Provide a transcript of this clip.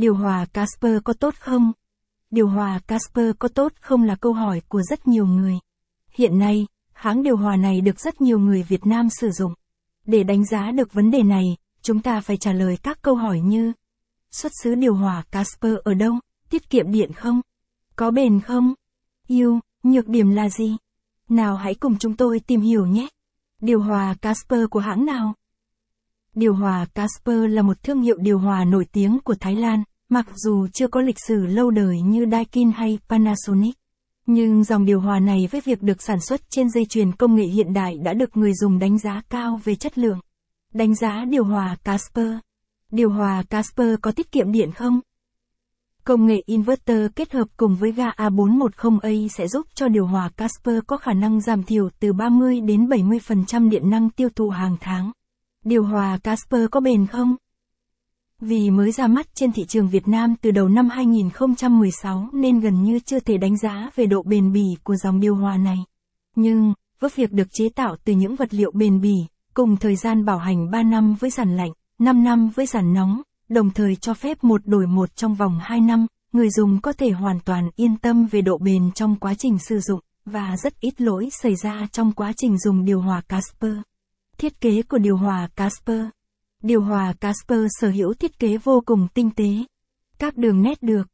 Điều hòa Casper có tốt không? Điều hòa Casper có tốt không là câu hỏi của rất nhiều người. Hiện nay, hãng điều hòa này được rất nhiều người Việt Nam sử dụng. Để đánh giá được vấn đề này, chúng ta phải trả lời các câu hỏi như Xuất xứ điều hòa Casper ở đâu? Tiết kiệm điện không? Có bền không? Yêu, nhược điểm là gì? Nào hãy cùng chúng tôi tìm hiểu nhé. Điều hòa Casper của hãng nào? Điều hòa Casper là một thương hiệu điều hòa nổi tiếng của Thái Lan, mặc dù chưa có lịch sử lâu đời như Daikin hay Panasonic. Nhưng dòng điều hòa này với việc được sản xuất trên dây chuyền công nghệ hiện đại đã được người dùng đánh giá cao về chất lượng. Đánh giá điều hòa Casper. Điều hòa Casper có tiết kiệm điện không? Công nghệ inverter kết hợp cùng với ga A410A sẽ giúp cho điều hòa Casper có khả năng giảm thiểu từ 30 đến 70% điện năng tiêu thụ hàng tháng. Điều hòa Casper có bền không? Vì mới ra mắt trên thị trường Việt Nam từ đầu năm 2016 nên gần như chưa thể đánh giá về độ bền bỉ của dòng điều hòa này. Nhưng, với việc được chế tạo từ những vật liệu bền bỉ, cùng thời gian bảo hành 3 năm với giàn lạnh, 5 năm với giàn nóng, đồng thời cho phép một đổi một trong vòng 2 năm, người dùng có thể hoàn toàn yên tâm về độ bền trong quá trình sử dụng, và rất ít lỗi xảy ra trong quá trình dùng điều hòa Casper. Thiết kế của điều hòa Casper Điều hòa Casper sở hữu thiết kế vô cùng tinh tế. Các đường nét được